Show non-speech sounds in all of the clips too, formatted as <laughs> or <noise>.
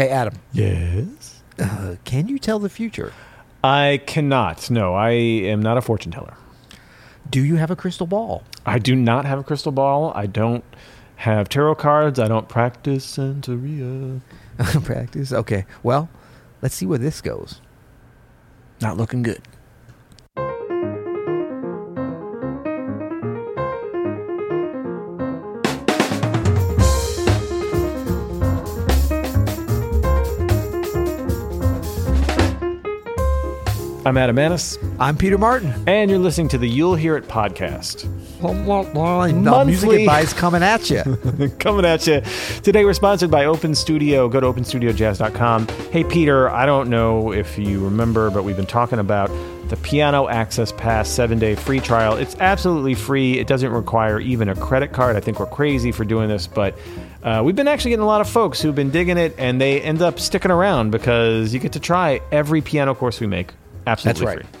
Hey, Adam, Yes. uh, can you tell the future? I cannot. No, I am not a fortune teller. Do you have a crystal ball? I do not have a crystal ball. I don't have tarot cards. I don't practice Santeria. <laughs> Practice. Okay. Well, let's see where this goes. Not looking good. I'm Adam Maness, I'm Peter Martin. and you're listening to the You'll Hear It podcast. Monthly. music advice coming at you. <laughs> Coming at you. Today we're sponsored by Open Studio. Go to openstudiojazz.com. Hey, Peter, I don't know if you remember, but we've been talking about the Piano Access Pass seven day free trial. It's absolutely free. It doesn't require even a credit card. I think we're crazy for doing this, but uh, we've been actually getting a lot of folks who've been digging it and they end up sticking around because you get to try every piano course we make absolutely That's right. free.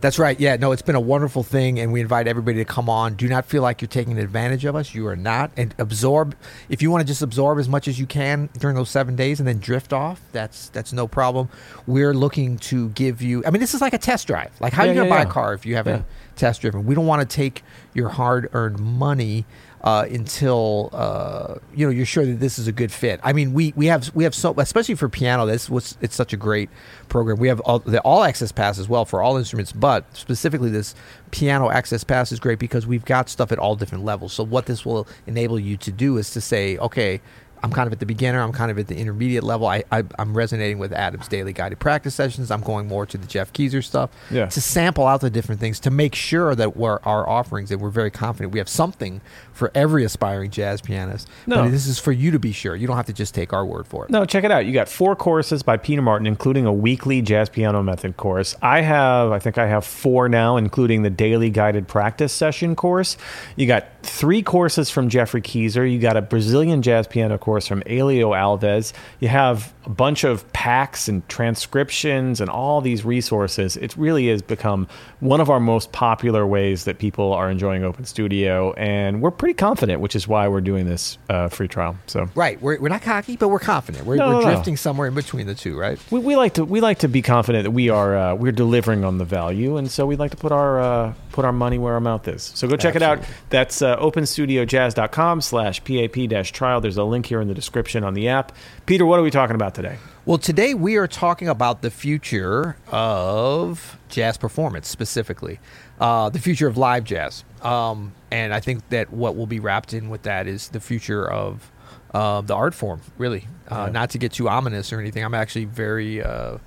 That's right. Yeah, no, it's been a wonderful thing, and we invite everybody to come on. Do not feel like you're taking advantage of us. You are not. And absorb. If you want to just absorb as much as you can during those seven days and then drift off, that's that's no problem. We're looking to give you. I mean, this is like a test drive. Like, how are you going to yeah, buy yeah. a car if you haven't Yeah. test driven? We don't want to take your hard-earned money. Uh, until uh, you know you're sure that this is a good fit. I mean, we we have we have so especially for piano. This was it's such a great program. We have all, the all access pass as well for all instruments, but specifically this piano access pass is great because we've got stuff at all different levels. So what this will enable you to do is to say, okay. I'm kind of at the beginner. I'm kind of at the intermediate level. I, I I'm resonating with Adam's daily guided practice sessions. I'm going more to the Geoff Keezer stuff Yeah. to sample out the different things to make sure that we're our offerings that we're very confident we have something for every aspiring jazz pianist. No. But this is for you to be sure. You don't have to just take our word for it. No, check it out. You got four courses by Peter Martin, including a weekly jazz piano method course. I have, I think I have four now, including the daily guided practice session course. You got three courses from Geoffrey Keezer. You got a Brazilian jazz piano course from Helio Alves. You have a bunch of packs and transcriptions and all these resources. It really has become one of our most popular ways that people are enjoying Open Studio, and we're pretty confident, which is why we're doing this uh, free trial. So. Right. We're, we're not cocky, but we're confident. We're, No, we're no, no. drifting somewhere in between the two, right? We, we like to we like to be confident that we are uh, we're delivering on the value, and so we'd like to put our uh, put our money where our mouth is. So go check it out. Absolutely. That's uh, openstudiojazz.com slash pap dash trial. There's a link here in the description on the app. Peter, what are we talking about today? Well, today we are talking about the future of jazz performance, specifically uh, the future of live jazz. Um, and I think that what will be wrapped in with that is the future of uh, the art form, really. Uh, Yeah. Not to get too ominous or anything. I'm actually very, uh,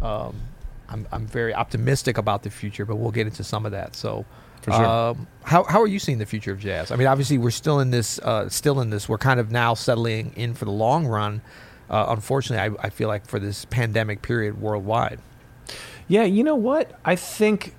um, I'm, I'm very optimistic about the future, but we'll get into some of that. So. For sure. Um, how, how are you seeing the future of jazz? I mean, obviously, we're still in this. Uh, still in this. We're kind of now settling in for the long run. Uh, unfortunately, I, I feel like for this pandemic period worldwide. Yeah, you know what? I think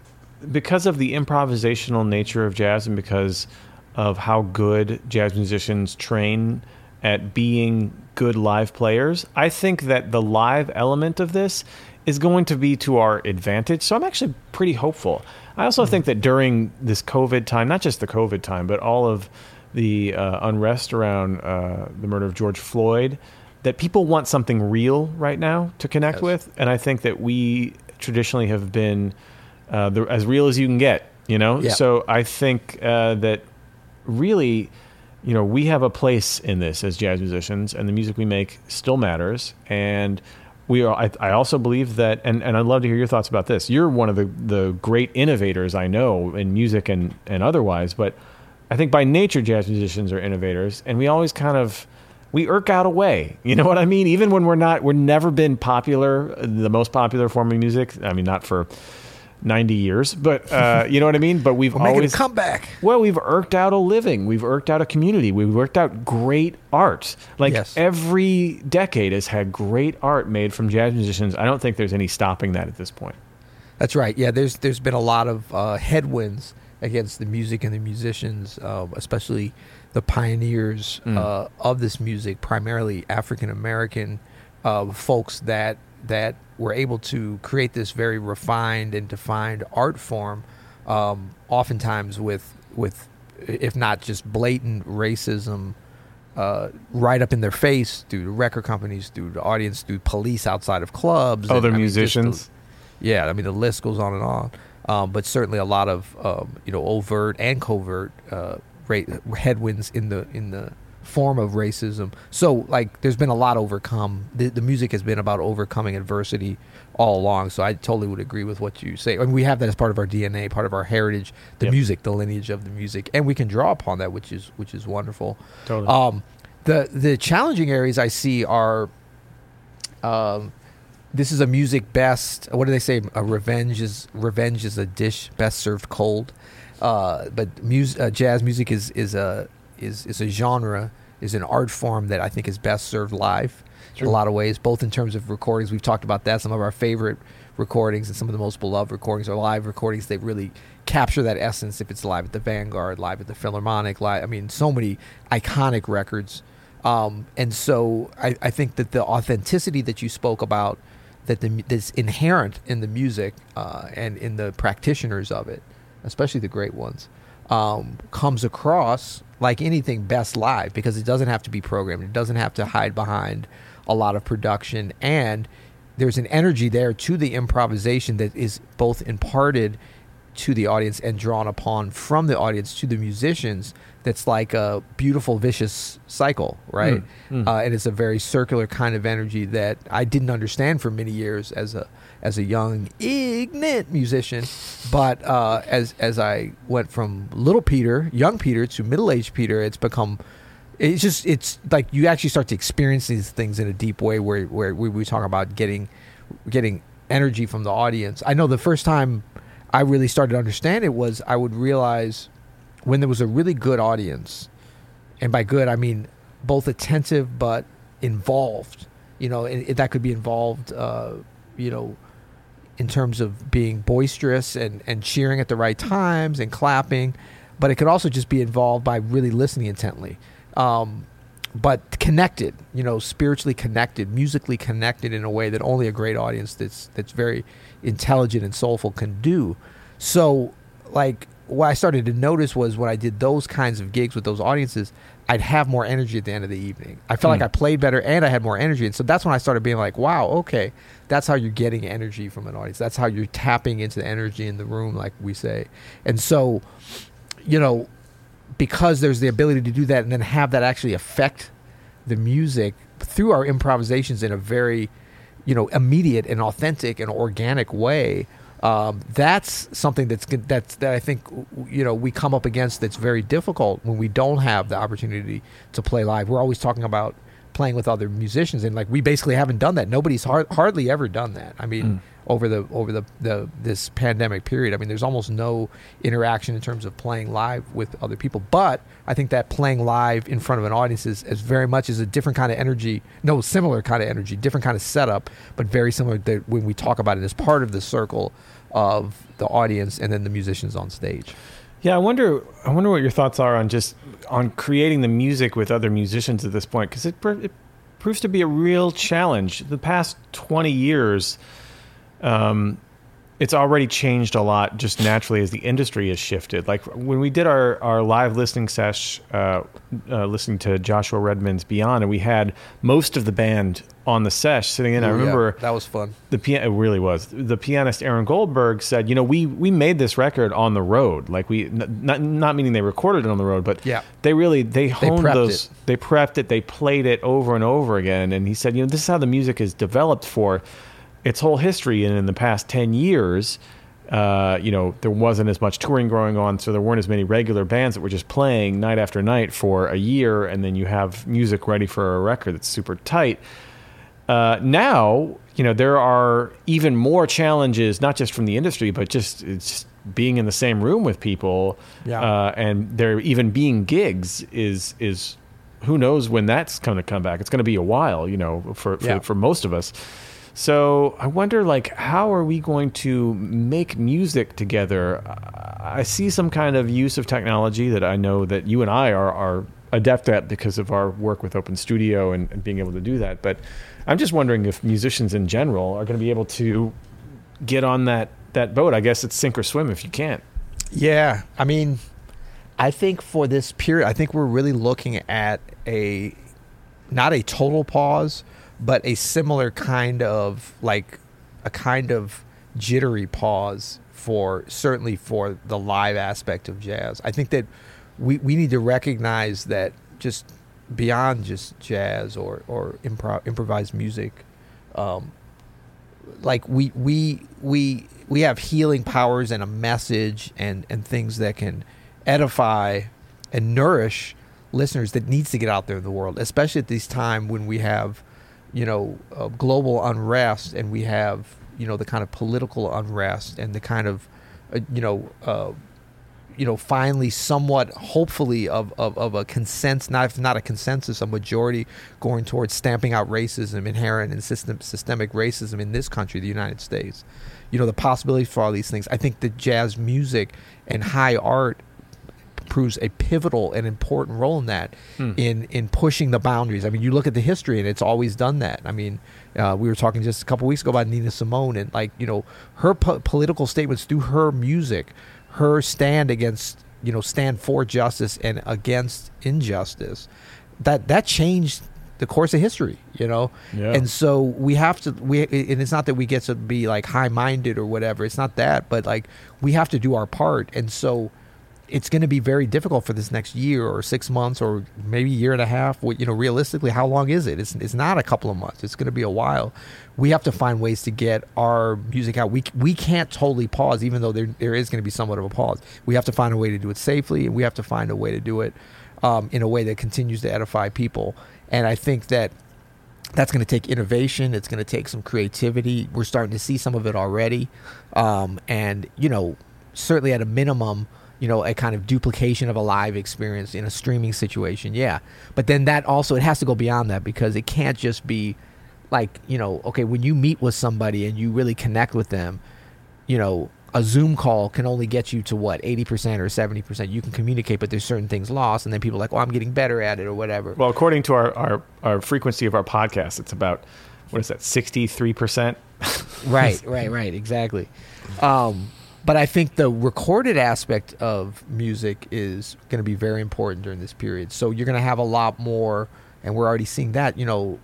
because of the improvisational nature of jazz and because of how good jazz musicians train at being good live players, I think that the live element of this is going to be to our advantage. So I'm actually pretty hopeful. I also think that during this COVID time, not just the COVID time, but all of the uh, unrest around uh, the murder of George Floyd, that people want something real right now to connect Yes. with. And I think that we traditionally have been uh, the, as real as you can get, you know? Yeah. So I think uh, that really, you know, we have a place in this as jazz musicians, and the music we make still matters. And we are, I, I also believe that, and, and I'd love to hear your thoughts about this. You're one of the, the great innovators I know in music and, and otherwise, but I think by nature, jazz musicians are innovators, and we always kind of we irk out a way. <laughs> You know what I mean? Even when we're not, we're never been popular, the most popular form of music. I mean, not for ninety years, but uh, you know what I mean. But we've We're always a comeback. well, we've irked out a living. We've irked out a community. We've worked out great art. Like Yes. every decade has had great art made from jazz musicians. I don't think there's any stopping that at this point. That's right. Yeah, there's there's been a lot of uh, headwinds against the music and the musicians, uh, especially the pioneers Mm. uh, of this music, primarily African American uh, folks that that were able to create this very refined and defined art form, um, oftentimes with with if not just blatant racism uh, right up in their face through the record companies, through the audience, through police outside of clubs. Other and, I mean, musicians. the- yeah, I mean the list goes on and on. Um, but certainly a lot of um, you know overt and covert uh, ra- headwinds in the in the form of racism. So like there's been a lot overcome. The, the music has been about overcoming adversity all along. So I totally would agree with what you say. I mean, we have that as part of our DNA, part of our heritage, the Yep. music, the lineage of the music, and we can draw upon that, which is which is wonderful. Totally. Um, the the challenging areas I see are, um, this is a music best. What do they say? A revenge is revenge is a dish best served cold. Uh, but mus- uh, jazz music is is a is is a genre is an art form that I think is best served live in a lot of ways, both in terms of recordings. We've talked about that. Some of our favorite recordings and some of the most beloved recordings are live recordings. They really capture that essence. If it's live at the Vanguard, live at the Philharmonic, live. I mean, so many iconic records. Um, and so I, I think that the authenticity that you spoke about, that the that's inherent in the music uh, and in the practitioners of it, especially the great ones, um, comes across like anything best live because it doesn't have to be programmed. It doesn't have to hide behind a lot of production and there's an energy there to the improvisation that is both imparted to the audience and drawn upon from the audience to the musicians that's like a beautiful vicious cycle right? Mm, mm. Uh, and it's a very circular kind of energy that i didn't understand for many years as a as a young ignorant musician. But uh, as as i went from little peter young peter to middle-aged peter it's become it's just it's like you actually start to experience these things in a deep way where where we, we talk about getting getting energy from the audience. I know the first time i really started to understand it was i would realize when there was a really good audience and by good i mean both attentive but involved you know and that could be involved uh, you know in terms of being boisterous and, and cheering at the right times and clapping, but it could also just be involved by really listening intently. Um, but connected, you know, spiritually connected, musically connected in a way that only a great audience that's that's very intelligent and soulful can do. So, like, what I started to notice was when I did those kinds of gigs with those audiences, I'd have more energy at the end of the evening. I felt like Hmm. I played better and I had more energy. And so that's when I started being like, wow, okay, that's how you're getting energy from an audience. That's how you're tapping into the energy in the room, like we say. And so, you know, because there's the ability to do that and then have that actually affect the music through our improvisations in a very, you know, immediate and authentic and organic way. Um, that's something that's that's that I think you know we come up against that's very difficult when we don't have the opportunity to play live. We're always talking about playing with other musicians, and like we basically haven't done that. Nobody's har- hardly ever done that. I mean, Mm. over the over the, the this pandemic period, I mean, there's almost no interaction in terms of playing live with other people. But I think that playing live in front of an audience is, is very much is a different kind of energy. No, similar kind of energy, different kind of setup, but very similar that when we talk about it as part of the circle of the audience and then the musicians on stage. Yeah, I wonder. I wonder what your thoughts are on just on creating the music with other musicians at this point, because it, it proves to be a real challenge. The past twenty years, um, it's already changed a lot just naturally as the industry has shifted. Like when we did our, our live listening sesh, uh, uh, listening to Joshua Redman's Beyond, and we had most of the band on the sesh sitting in. I Ooh, yeah, remember that was fun. the pian- it really was the pianist Aaron Goldberg said, you know, we we made this record on the road, like we not not meaning they recorded it on the road, but Yeah. they really they honed prepped those, it. they prepped it, they played it over and over again, and he said, you know, this is how the music is developed for its whole history, and in the past ten years. Uh, you know, there wasn't as much touring going on, so there weren't as many regular bands that were just playing night after night for a year, and then you have music ready for a record that's super tight. Uh, now, you know, there are even more challenges, not just from the industry, but just it's being in the same room with people, Yeah. uh, and there even being gigs is is who knows when that's going to come back. It's going to be a while, you know, for for, Yeah. for most of us. So I wonder, like, how are we going to make music together? I see some kind of use of technology that I know that you and I are, are adept at because of our work with Open Studio and, and being able to do that. But I'm just wondering if musicians in general are going to be able to get on that, that boat. I guess it's sink or swim if you can't. Yeah, I mean, I think for this period, I think we're really looking at a not a total pause, but a similar kind of like a kind of jittery pause for certainly for the live aspect of jazz. I think that we, we need to recognize that just beyond just jazz or or improv, improvised music, um, like we we we we have healing powers and a message and and things that can edify and nourish listeners that needs to get out there in the world, especially at this time when we have, you know, uh, global unrest and we have, you know, the kind of political unrest and the kind of, uh, you know, uh, you know, finally, somewhat, hopefully, of, of, of a consensus, not not a consensus, a majority going towards stamping out racism, inherent and system, systemic racism in this country, the United States. You know, the possibilities for all these things. I think that jazz music and high art proves a pivotal and important role in that Hmm. in in pushing the boundaries. I mean, you look at the history and it's always done that. I mean, uh, we were talking just a couple weeks ago about Nina Simone and like you know her po- political statements through her music, her stand against you know stand for justice and against injustice. That that changed the course of history, you know. Yeah. And so we have to we and it's not that we get to be like high minded or whatever. It's not that, but like we have to do our part. And so it's going to be very difficult for this next year or six months or maybe a year and a half. You know, realistically, how long is it? It's, it's not a couple of months. It's going to be a while. We have to find ways to get our music out. We we can't totally pause, even though there there is going to be somewhat of a pause. We have to find a way to do it safely, and we have to find a way to do it um, in a way that continues to edify people. And I think that that's going to take innovation. It's going to take some creativity. We're starting to see some of it already, um, and you know, certainly at a minimum, you know, a kind of duplication of a live experience in a streaming situation. Yeah, but then that also it has to go beyond that because it can't just be like you know, okay, when you meet with somebody and you really connect with them, you know. A Zoom call can only get you to what eighty percent or seventy percent. You can communicate, but there's certain things lost, and then people are like, "Oh, I'm getting better at it," or whatever. Well, according to our, our, our frequency of our podcast, it's about, what is that, 63%? right, <laughs> right, right, exactly. Um, but I think the recorded aspect of music is going to be very important during this period. So you're going to have a lot more, and we're already seeing that. You know,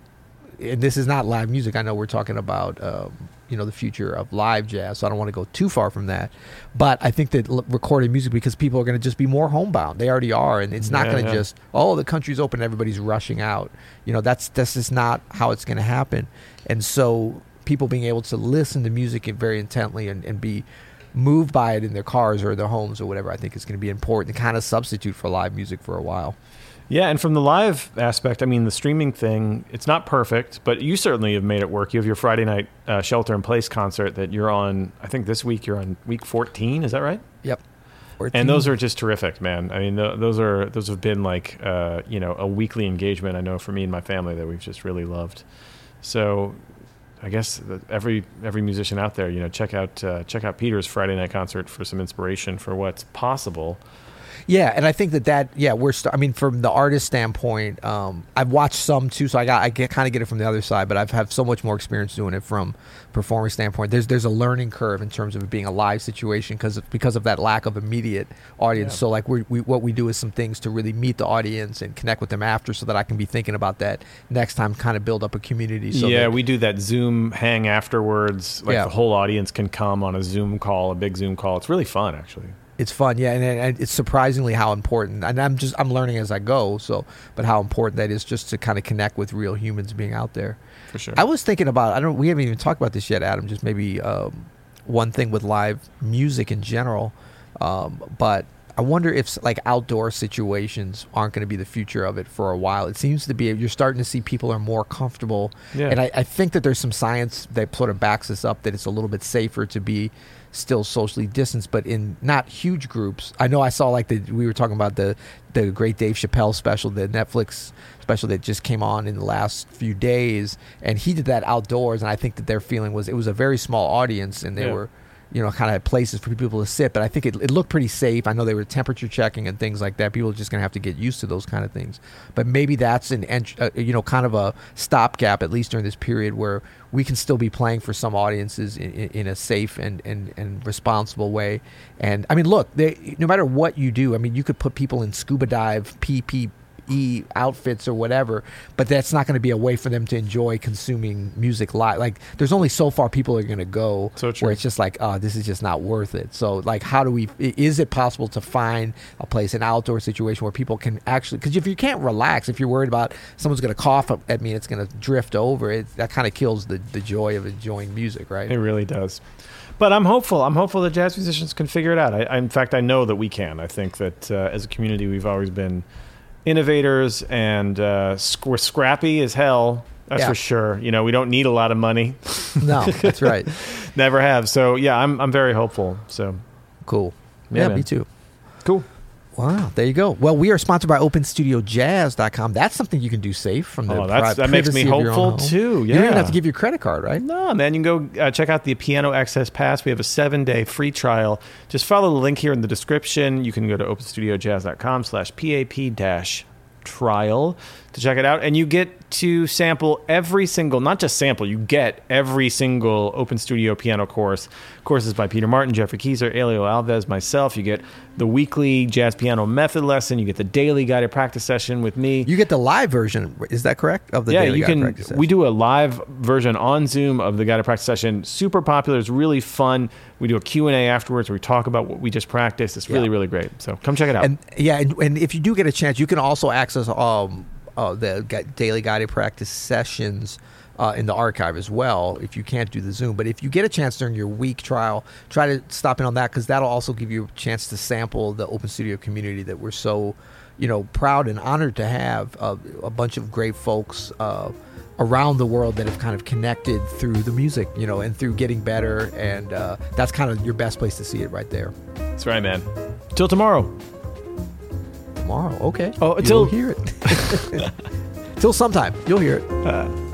and this is not live music. I know we're talking about, um, you know, the future of live jazz. So I don't want to go too far from that. But I think that l- recorded music because people are going to just be more homebound. They already are, and it's not Yeah, going to yeah. just oh the country's open, everybody's rushing out. You know, that's that's just not how it's going to happen. And so people being able to listen to music very intently and, and be moved by it in their cars or their homes or whatever, I think is going to be important to kind of substitute for live music for a while. Yeah, and from the live aspect, I mean, the streaming thing, it's not perfect, but you certainly have made it work. You have your Friday night uh, Shelter in Place concert that you're on, I think this week you're on week 14, is that right? Yep. And those are just terrific, man. I mean, th- those are those have been like uh, you know a weekly engagement. I know for me and my family that we've just really loved. So, I guess every every musician out there, you know, check out uh, check out Peter's Friday night concert for some inspiration for what's possible. Yeah, and I think that that yeah we're st- I mean from the artist standpoint, um, I've watched some too, so I got I get kind of get it from the other side, but I've have so much more experience doing it from performing standpoint. There's there's a learning curve in terms of it being a live situation because because of that lack of immediate audience. Yeah. So like we, we what we do is some things to really meet the audience and connect with them after, so that I can be thinking about that next time, kind of build up a community. So yeah, that- we do that Zoom hang afterwards. Like Yeah. the whole audience can come on a Zoom call, a big Zoom call. It's really fun, actually. It's fun yeah and, and it's surprisingly how important and i'm just i'm learning as i go so but how important that is just to kind of connect with real humans being out there For sure. i was thinking about i don't we haven't even talked about this yet adam just maybe um, one thing with live music in general um, but i wonder if like outdoor situations aren't going to be the future of it for a while it seems to be you're starting to see people are more comfortable Yeah. and I, I think that there's some science that sort of backs this up that it's a little bit safer to be still socially distanced, but in not huge groups. I know I saw like the we were talking about the the great Dave Chappelle special, the Netflix special that just came on in the last few days, and he did that outdoors, and I think that their feeling was it was a very small audience, and they Yeah. were you know, kind of places for people to sit. But I think it, it looked pretty safe. I know they were temperature checking and things like that. People are just going to have to get used to those kind of things. But maybe that's an, ent- uh, you know, kind of a stopgap at least during this period where we can still be playing for some audiences in, in, in a safe and, and, and responsible way. And I mean, look, they, no matter what you do, I mean, you could put people in scuba dive, PP E outfits or whatever, but that's not going to be a way for them to enjoy consuming music live. Like, there's only so far people are going to go So where it's just like, oh, this is just not worth it. So, like, how do we? Is it possible to find a place, an outdoor situation where people can actually? Because if you can't relax, if you're worried about someone's going to cough at me and it's going to drift over, it that kind of kills the the joy of enjoying music, right? It really does. But I'm hopeful. I'm hopeful that jazz musicians can figure it out. I, I, in fact, I know that we can. I think that uh, as a community, we've always been innovators and uh, sc- we're scrappy as hell. That's Yeah. for sure. You know, we don't need a lot of money. no, that's right. <laughs> Never have. So yeah, I'm I'm very hopeful. So Cool. Yeah, Yeah, me too. cool. Wow, there you go. Well, we are sponsored by OpenStudioJazz.com. That's something you can do safe from the Oh, pri- that makes me privacy of your own hopeful too. Yeah. You don't even have to give your credit card, right? No, man, you can go uh, check out the Piano Access Pass. We have a seven day free trial. Just follow the link here in the description. You can go to openstudiojazz.com slash PAP dash trial to check it out. And you get to sample every single, not just sample, you get every single Open Studio piano course. Courses by Peter Martin, Geoffrey Keezer, Helio Alves, myself. You get the weekly jazz piano method lesson. You get the daily guided practice session with me You get the live version. Is that correct? Of the yeah, daily you can. practice We do a live version on Zoom of the guided practice session. Super popular. It's really fun. We do a Q and A afterwards where we talk about what we just practiced. It's really, Yeah. really great. So come check it out. And yeah, and, and if you do get a chance, you can also access um uh, the daily guided practice sessions. Uh, in the archive as well, if you can't do the Zoom. But if you get a chance during your week trial, try to stop in on that because that'll also give you a chance to sample the Open Studio community that we're so, you know, proud and honored to have uh, a bunch of great folks uh, around the world that have kind of connected through the music, you know, and through getting better. And uh, that's kind of your best place to see it right there. That's right, man. Till tomorrow. Tomorrow, okay. Oh, until. You'll hear it. <laughs> <laughs> till sometime, you'll hear it. Uh,